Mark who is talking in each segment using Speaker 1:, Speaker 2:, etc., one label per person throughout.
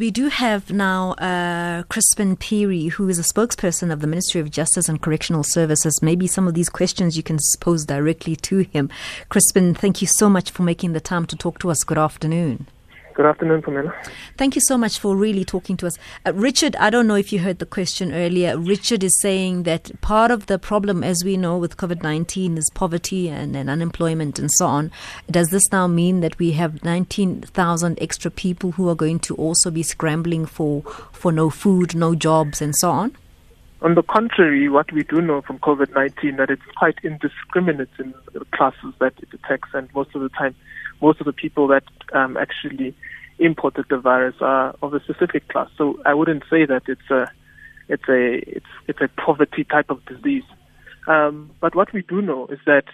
Speaker 1: We do have now uh, Chrispin Phiri, who is a spokesperson of the Ministry of Justice and Correctional Services. Maybe some of these questions you can pose directly to him. Chrispin, thank you so much for making the time to talk to us. Good afternoon.
Speaker 2: Good afternoon, Pamela.
Speaker 1: Thank you so much for really talking to us. Uh, Richard, I don't know if you heard the question earlier. Richard is saying that part of the problem, as we know, with COVID 19 is poverty and, and, unemployment and so on. Does this now mean that we have 19,000 extra people who are going to also be scrambling for, for no food, no jobs, and so on?
Speaker 2: On the contrary, what we do know from COVID 19 that it's quite indiscriminate in the classes that it detects, and most of the time, most of the people that um, actually imported the virus are of a specific class. So I wouldn't say that it's a it's a it's it's a poverty type of disease. Um, but what we do know is that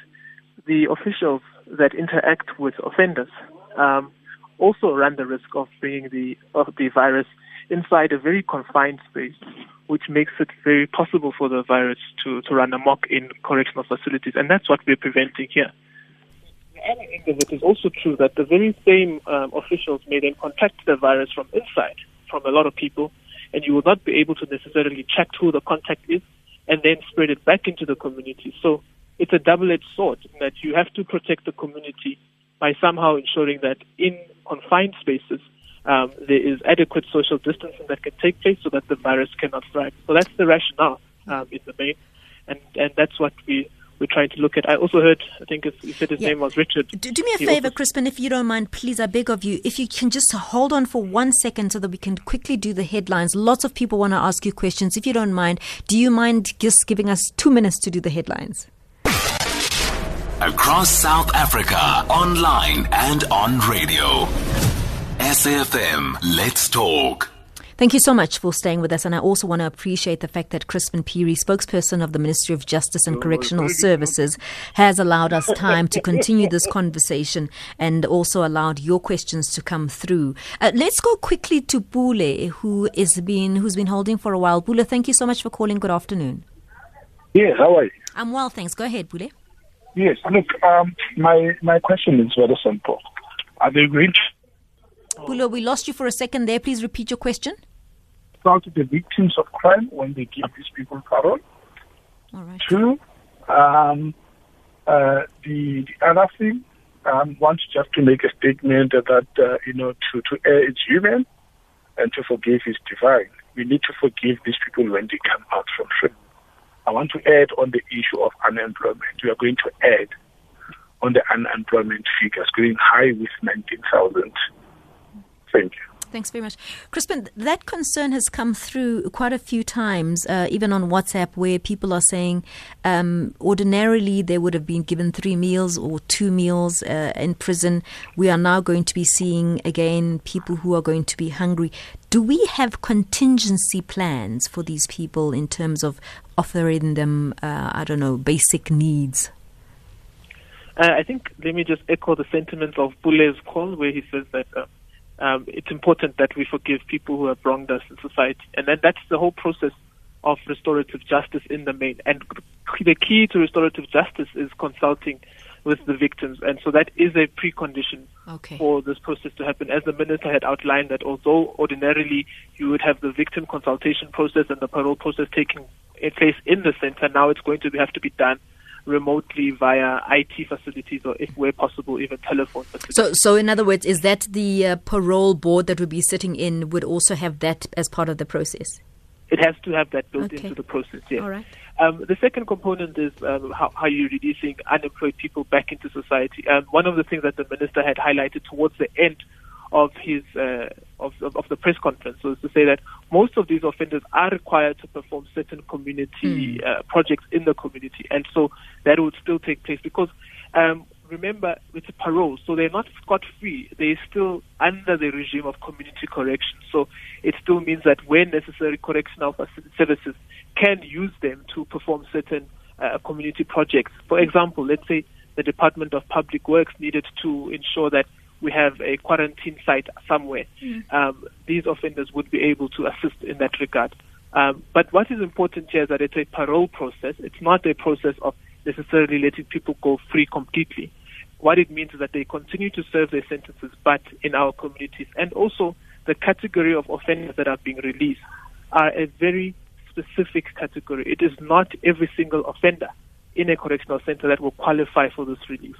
Speaker 2: the officials that interact with offenders um, also run the risk of bringing the of the virus inside a very confined space which makes it very possible for the virus to, to run amok in correctional facilities. And that's what we're preventing here. The other end of it is also true that the very same um, officials may then contract the virus from inside, from a lot of people, and you will not be able to necessarily check who the contact is and then spread it back into the community. So it's a double-edged sword in that you have to protect the community by somehow ensuring that in confined spaces um, there is adequate social distancing that can take place so that the virus cannot thrive. So that's the rationale um, in the main, and and that's what we we're trying to look at. I also heard, I think you said his yeah. name was Richard.
Speaker 1: Do, do me a he favor, Chrispin, if you don't mind, please, I beg of you, if you can just hold on for one second so that we can quickly do the headlines. Lots of people want to ask you questions. If you don't mind, do you mind just giving us two minutes to do the headlines?
Speaker 3: Across South Africa, online and on radio. SAFM, let's talk.
Speaker 1: Thank you so much for staying with us. And I also want to appreciate the fact that Chrispin Phiri, spokesperson of the Ministry of Justice and Correctional Services, has allowed us time to continue this conversation and also allowed your questions to come through. Uh, let's go quickly to Bule, who is been who's been holding for a while. Bule, thank you so much for calling. Good afternoon.
Speaker 4: Yes, how are you?
Speaker 1: I'm well, thanks. Go ahead, Bule.
Speaker 4: Yes, look, um, my my question is very simple. Are they going to
Speaker 1: Bulo, we lost you for a second there. Please repeat your question.
Speaker 4: To the victims of crime when they give these people parole.
Speaker 1: All right.
Speaker 4: Two, um, uh, the, the other thing, um, want just to make a statement that, uh, you know, to, to err is human and to forgive is divine. We need to forgive these people when they come out from prison. I want to add on the issue of unemployment. We are going to add on the unemployment figures going high with 19,000 Thank you.
Speaker 1: Thanks very much. Chrispin, that concern has come through quite a few times, uh, even on WhatsApp, where people are saying um, ordinarily they would have been given three meals or two meals uh, in prison. We are now going to be seeing again people who are going to be hungry. Do we have contingency plans for these people in terms of offering them, uh, I don't know, basic needs?
Speaker 2: Uh, I think let me just echo the sentiments of Bule's call, where he says that uh, um, it's important that we forgive people who have wronged us in society. And then that's the whole process of restorative justice in the main. And the key to restorative justice is consulting with the victims. And so that is a precondition
Speaker 1: okay.
Speaker 2: for this process to happen. As the minister had outlined that although ordinarily you would have the victim consultation process and the parole process taking place in the center, now it's going to have to be done remotely via IT facilities or, if where possible, even telephone facilities.
Speaker 1: So, so in other words, is that the uh, parole board that would be sitting in would also have that as part of the process?
Speaker 2: It has to have that built okay. into the process, yes.
Speaker 1: All right.
Speaker 2: Um, the second component is um, how, how, you're releasing unemployed people back into society. Um, one of the things that the minister had highlighted towards the end of his uh, of, of, of, the press conference was to say that most of these offenders are required to perform certain community mm. uh, projects in the community, and so that would still take place because um, remember it's a parole, so they're not scot free. They're still under the regime of community correction. So it still means that when necessary, correctional services can use them to perform certain uh, community projects. For example, let's say the Department of Public Works needed to ensure that we have a quarantine site somewhere, mm. um, these offenders would be able to assist in that regard. Um, but what is important here is that it's a parole process. It's not a process of necessarily letting people go free completely. What it means is that they continue to serve their sentences, but in our communities. And also, the category of offenders that are being released are a very specific category. It is not every single offender in a correctional center that will qualify for this release.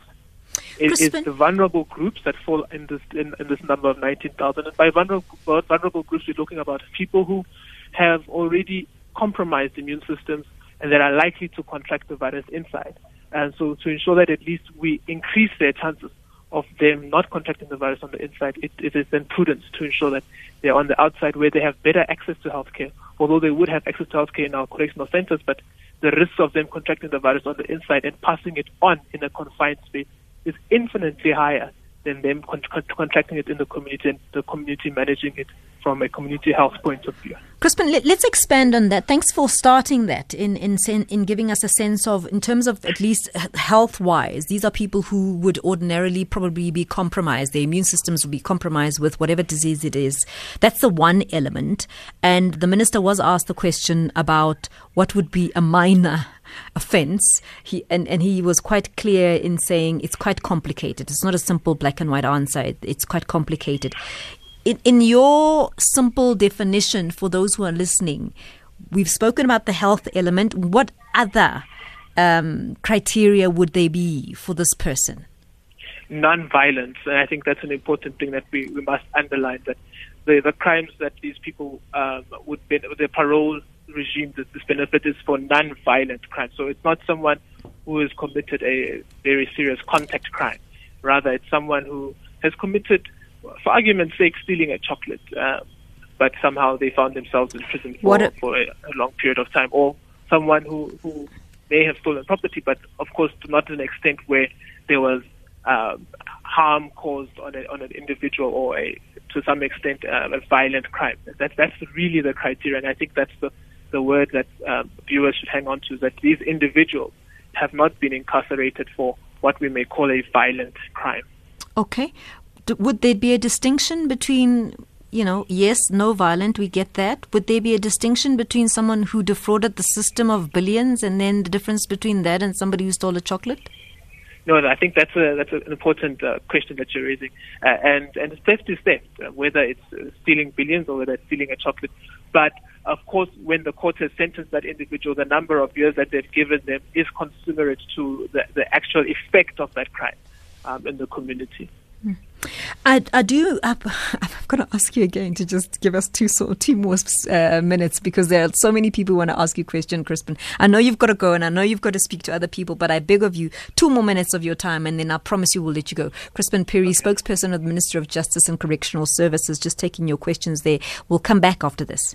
Speaker 2: It is the vulnerable groups that fall in this in, in this number of 19,000. And by vulnerable, vulnerable groups, we're talking about people who have already compromised immune systems and that are likely to contract the virus inside. And so to ensure that at least we increase their chances of them not contracting the virus on the inside, it, it is then prudent to ensure that they're on the outside where they have better access to healthcare, although they would have access to healthcare in our correctional centers, but the risk of them contracting the virus on the inside and passing it on in a confined space is infinitely higher than them con- con- contracting it in the community and the community managing it from a community health point of view.
Speaker 1: Chrispin, let, us expand on that. Thanks for starting that in, in, in giving us a sense of, in terms of at least health wise, these are people who would ordinarily probably be compromised. Their immune systems would be compromised with whatever disease it is. That's the one element. And the minister was asked the question about what would be a minor offense. He and, and he was quite clear in saying it's quite complicated. It's not a simple black and white answer. it's quite complicated. In, in your simple definition for those who are listening, we've spoken about the health element. What other um, criteria would they be for this person?
Speaker 2: Non-violence, and I think that's an important thing that we, we must underline. That the, the crimes that these people um, would be, the parole regime that this benefit is for non-violent crime. So it's not someone who has committed a very serious contact crime. Rather, it's someone who has committed, for argument's sake, stealing a chocolate, um, but somehow they found themselves in prison for, a, for a, a, long period of time, or someone who, who may have stolen property, but of course not to an extent where there was um, harm caused on, a, on an individual or a, to some extent uh, a violent crime. That, that's really the criteria, and I think that's the the word that um, viewers should hang on to is that these individuals have not been incarcerated for what we may call a violent crime.
Speaker 1: Okay. D- would there be a distinction between, you know, yes, no violent, we get that. Would there be a distinction between someone who defrauded the system of billions and then the difference between that and somebody who stole a chocolate?
Speaker 2: No, I think that's a that's an important uh, question that you're raising, uh, and and theft is theft, uh, whether it's uh, stealing billions or whether it's stealing a chocolate. But of course, when the court has sentenced that individual, the number of years that they've given them is commensurate to the, the actual effect of that crime um, in the community.
Speaker 1: I, I do. I've, I've, got to ask you again to just give us two so, two more uh, minutes because there are so many people who want to ask you question, Chrispin. I know you've got to go and I know you've got to speak to other people, but I beg of you two more minutes of your time and then I promise you we'll let you go. Chrispin Phiri, okay. spokesperson of the Minister of Justice and Correctional Services, just taking your questions there. We'll come back after this.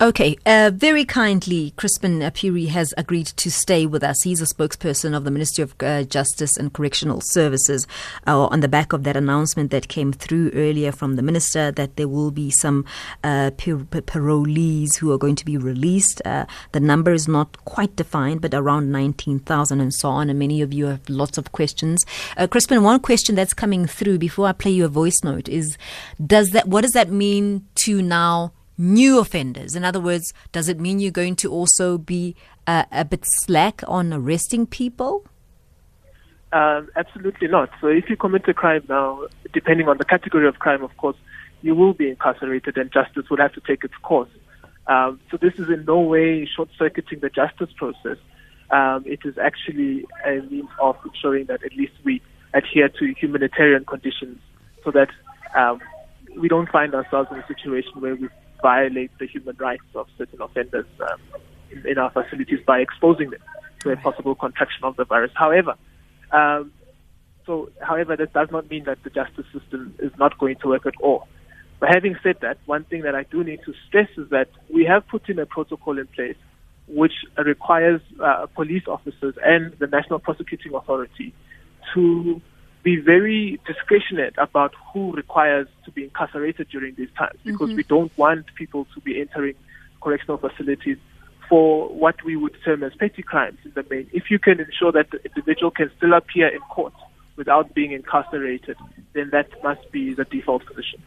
Speaker 1: Okay, uh, very kindly, Chrispin Phiri has agreed to stay with us. He's a spokesperson of the Ministry of uh, Justice and Correctional Services uh, on the back of that announcement that came through earlier from the minister that there will be some uh, parolees who are going to be released. Uh, the number is not quite defined, but around 19,000 and so on. And many of you have lots of questions. Uh, Chrispin, one question that's coming through before I play you a voice note is: Does that what does that mean to now? New offenders? In other words, does it mean you're going to also be uh, a bit slack on arresting people?
Speaker 2: Um, absolutely not. So if you commit a crime now, depending on the category of crime, of course, you will be incarcerated and justice will have to take its course. Um, so this is in no way short-circuiting the justice process. Um, it is actually a means of ensuring that at least we adhere to humanitarian conditions so that um, we don't find ourselves in a situation where we violate the human rights of certain offenders um, in, in, our facilities by exposing them to a possible contraction of the virus. However, um, so however, that does not mean that the justice system is not going to work at all. But having said that, one thing that I do need to stress is that we have put in a protocol in place which requires uh, police officers and the National Prosecuting Authority to be very discretionate about who requires to be incarcerated during these times because mm-hmm. we don't want people to be entering correctional facilities for what we would term as petty crimes in the main. If you can ensure that the individual can still appear in court without being incarcerated, then that must be the default position.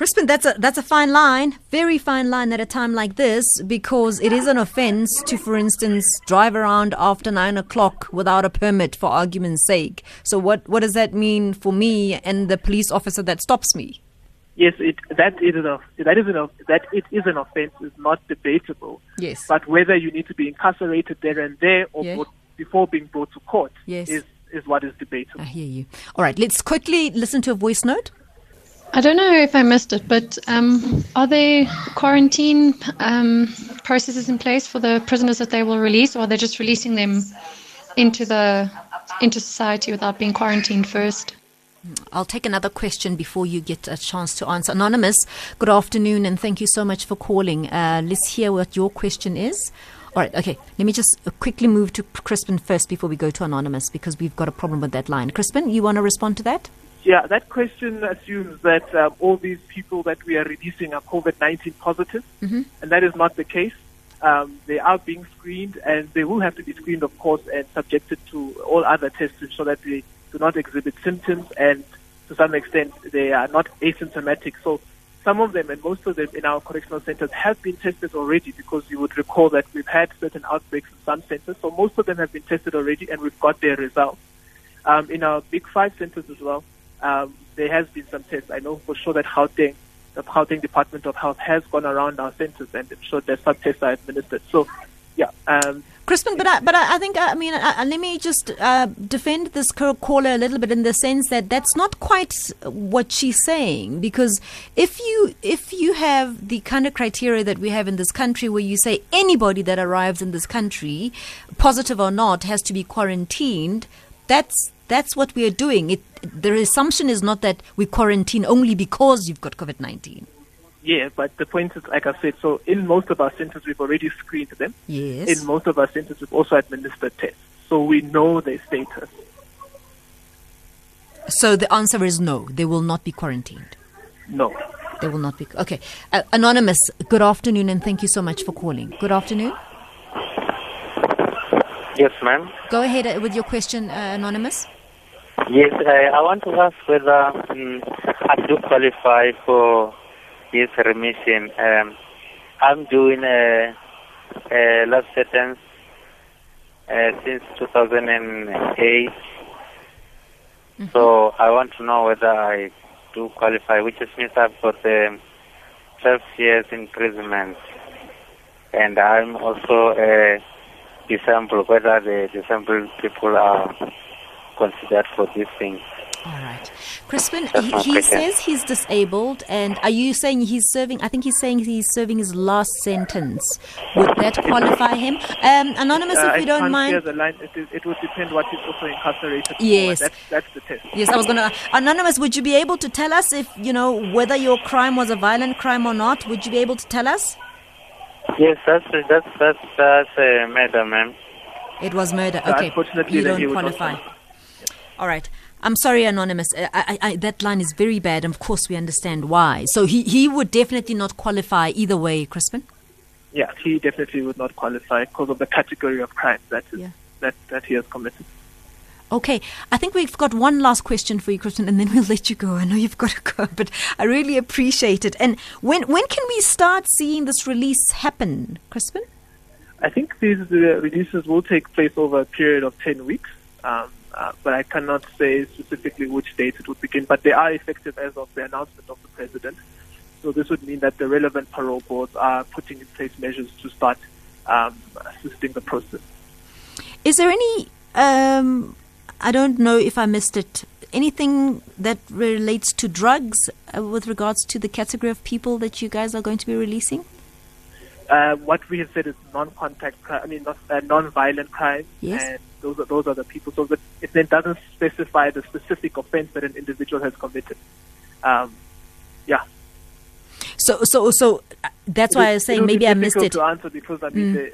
Speaker 1: Chrispin, that's a that's a fine line, very fine line at a time like this, because it is an offence to, for instance, drive around after nine o'clock without a permit, for argument's sake. So, what what does that mean for me and the police officer that stops me?
Speaker 2: Yes, it, that is an that is an that it is an offence is not debatable.
Speaker 1: Yes.
Speaker 2: But whether you need to be incarcerated there and there or
Speaker 1: Yeah.
Speaker 2: brought, before being brought to court
Speaker 1: Yes.
Speaker 2: is is what is debatable.
Speaker 1: I hear you. All right, let's quickly listen to a voice note.
Speaker 5: I don't know if I missed it, but um, are there quarantine um, processes in place for the prisoners that they will release, or are they just releasing them into the into society without being quarantined first?
Speaker 1: I'll take another question before you get a chance to answer. Anonymous, good afternoon and thank you so much for calling. Uh, let's hear what your question is. All right, okay. Let me just uh, quickly move to Chrispin first before we go to Anonymous because we've got a problem with that line. Chrispin, you want to respond to that?
Speaker 2: Yeah, that question assumes that um, all these people that we are releasing are COVID-19 positive, and that is not the case. Um, they are being screened, and they will have to be screened, of course, and subjected to all other tests to ensure that they do not exhibit symptoms, and to some extent, they are not asymptomatic. So, some of them, and most of them in our correctional centers, have been tested already, because you would recall that we've had certain outbreaks in some centers. So, most of them have been tested already, and we've got their results. Um, in our big five centers as well, um, there has been some tests. I know for sure that Gauteng, the Gauteng Department of Health has gone around our centers and ensured that some tests are administered. So, yeah, um,
Speaker 1: Chrispin, but I, but I, I think I mean uh, uh, let me just uh, defend this caller a little bit in the sense that that's not quite what she's saying because if you if you have the kind of criteria that we have in this country where you say anybody that arrives in this country, positive or not, has to be quarantined, that's that's what we are doing. It the assumption is not that we quarantine only because you've got COVID nineteen.
Speaker 2: yeah, but the point is, like I said, so in most of our centers, we've already screened them.
Speaker 1: Yes.
Speaker 2: In most of our centers, we've also administered tests. So we know their status.
Speaker 1: So the answer is no. They will not be quarantined.
Speaker 2: No.
Speaker 1: They will not be. Okay. Uh, Anonymous, good afternoon and thank you so much for calling. Good afternoon.
Speaker 6: Yes, ma'am.
Speaker 1: Go ahead uh, with your question, uh, Anonymous.
Speaker 6: Yes, I, I want to ask whether um, I do qualify for this remission. Um, I'm doing a, a life sentence uh, since 2008. So I want to know whether I do qualify, which means I've got um, 12 years imprisonment. And I'm also a disabled, whether the disabled people are considered for these things.
Speaker 1: All right. Chrispin,
Speaker 6: That's
Speaker 1: he, he says he's disabled, and are you saying he's serving? I think he's saying he's serving his last sentence. Would that qualify him? Um, Anonymous,
Speaker 2: Uh,
Speaker 1: if you
Speaker 2: I
Speaker 1: don't
Speaker 2: can't
Speaker 1: mind.
Speaker 2: hear the line. It, is, it would depend what he's also incarcerated for.
Speaker 1: Yes.
Speaker 2: That's, that's the test.
Speaker 1: Yes, I was going to. Anonymous, would you be able to tell us if, you know, whether your crime was a violent crime or not? Would you be able to tell us?
Speaker 6: Yes, that's that's that's that's uh, murder, ma'am.
Speaker 1: It was murder.
Speaker 2: So
Speaker 1: Okay.
Speaker 2: unfortunately,
Speaker 1: you don't
Speaker 2: he would not
Speaker 1: qualify. All right. I'm sorry, Anonymous. Uh, I, I, I, that line is very bad, and of course we understand why. So he, he would definitely not qualify either way, Chrispin.
Speaker 2: Yeah, he definitely would not qualify because of the category of crime that is,
Speaker 1: Yeah.
Speaker 2: that that he has committed.
Speaker 1: Okay, I think we've got one last question for you, Chrispin, and then we'll let you go. I know you've got to go, but I really appreciate it. And when when can we start seeing this release happen, Chrispin?
Speaker 2: I think these uh, releases will take place over a period of 10 weeks, um, uh, but I cannot say specifically which date it would begin. But they are effective as of the announcement of the president. So this would mean that the relevant parole boards are putting in place measures to start um, assisting the process.
Speaker 1: Is there any? Um, I don't know if I missed it. Anything that relates to drugs uh, with regards to the category of people that you guys are going to be releasing?
Speaker 2: Uh, what we have said is non-contact crime, I mean, uh, non-violent crime,
Speaker 1: Yes.
Speaker 2: and those are those are the people. So that it then doesn't specify the specific offence that an individual has committed. Um, yeah,
Speaker 1: So, so, so uh, that's why I was saying maybe I missed it.
Speaker 2: to answer because I mean the,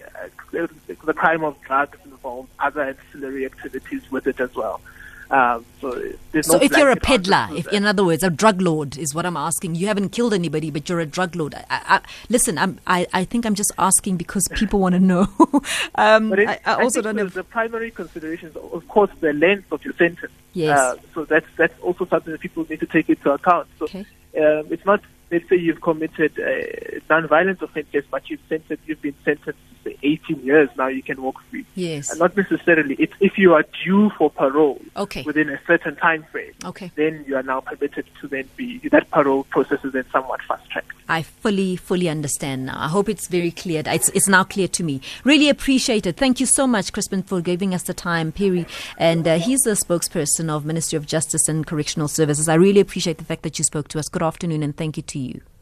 Speaker 2: uh, the crime of drugs involves other ancillary activities with it as well. Um, so
Speaker 1: So
Speaker 2: no
Speaker 1: if you're a peddler, if in other words, a drug lord is what I'm asking. You haven't killed anybody, but you're a drug lord. I, I, listen, I'm, I, I think I'm just asking because people want to know. um,
Speaker 2: But
Speaker 1: I, also don't
Speaker 2: the,
Speaker 1: know.
Speaker 2: the primary consideration is, of course, the length of your sentence.
Speaker 1: Yes.
Speaker 2: Uh, so that's that's also something that people need to take into account. So
Speaker 1: Okay.
Speaker 2: um, it's not let's say you've committed a non-violent offences, but you've sentenced, you've been sentenced to 18 years, now you can walk free.
Speaker 1: Yes.
Speaker 2: And not necessarily. It's if you are due for parole
Speaker 1: Okay.
Speaker 2: within a certain time frame,
Speaker 1: Okay.
Speaker 2: then you are now permitted to then be, that parole process is then somewhat fast-tracked.
Speaker 1: I fully, fully understand now. I hope it's very clear. It's, it's now clear to me. Really appreciate it. Thank you so much, Chrispin, for giving us the time, Phiri. And uh, he's the spokesperson of Ministry of Justice and Correctional Services. I really appreciate the fact that you spoke to us. Good afternoon and thank you to you.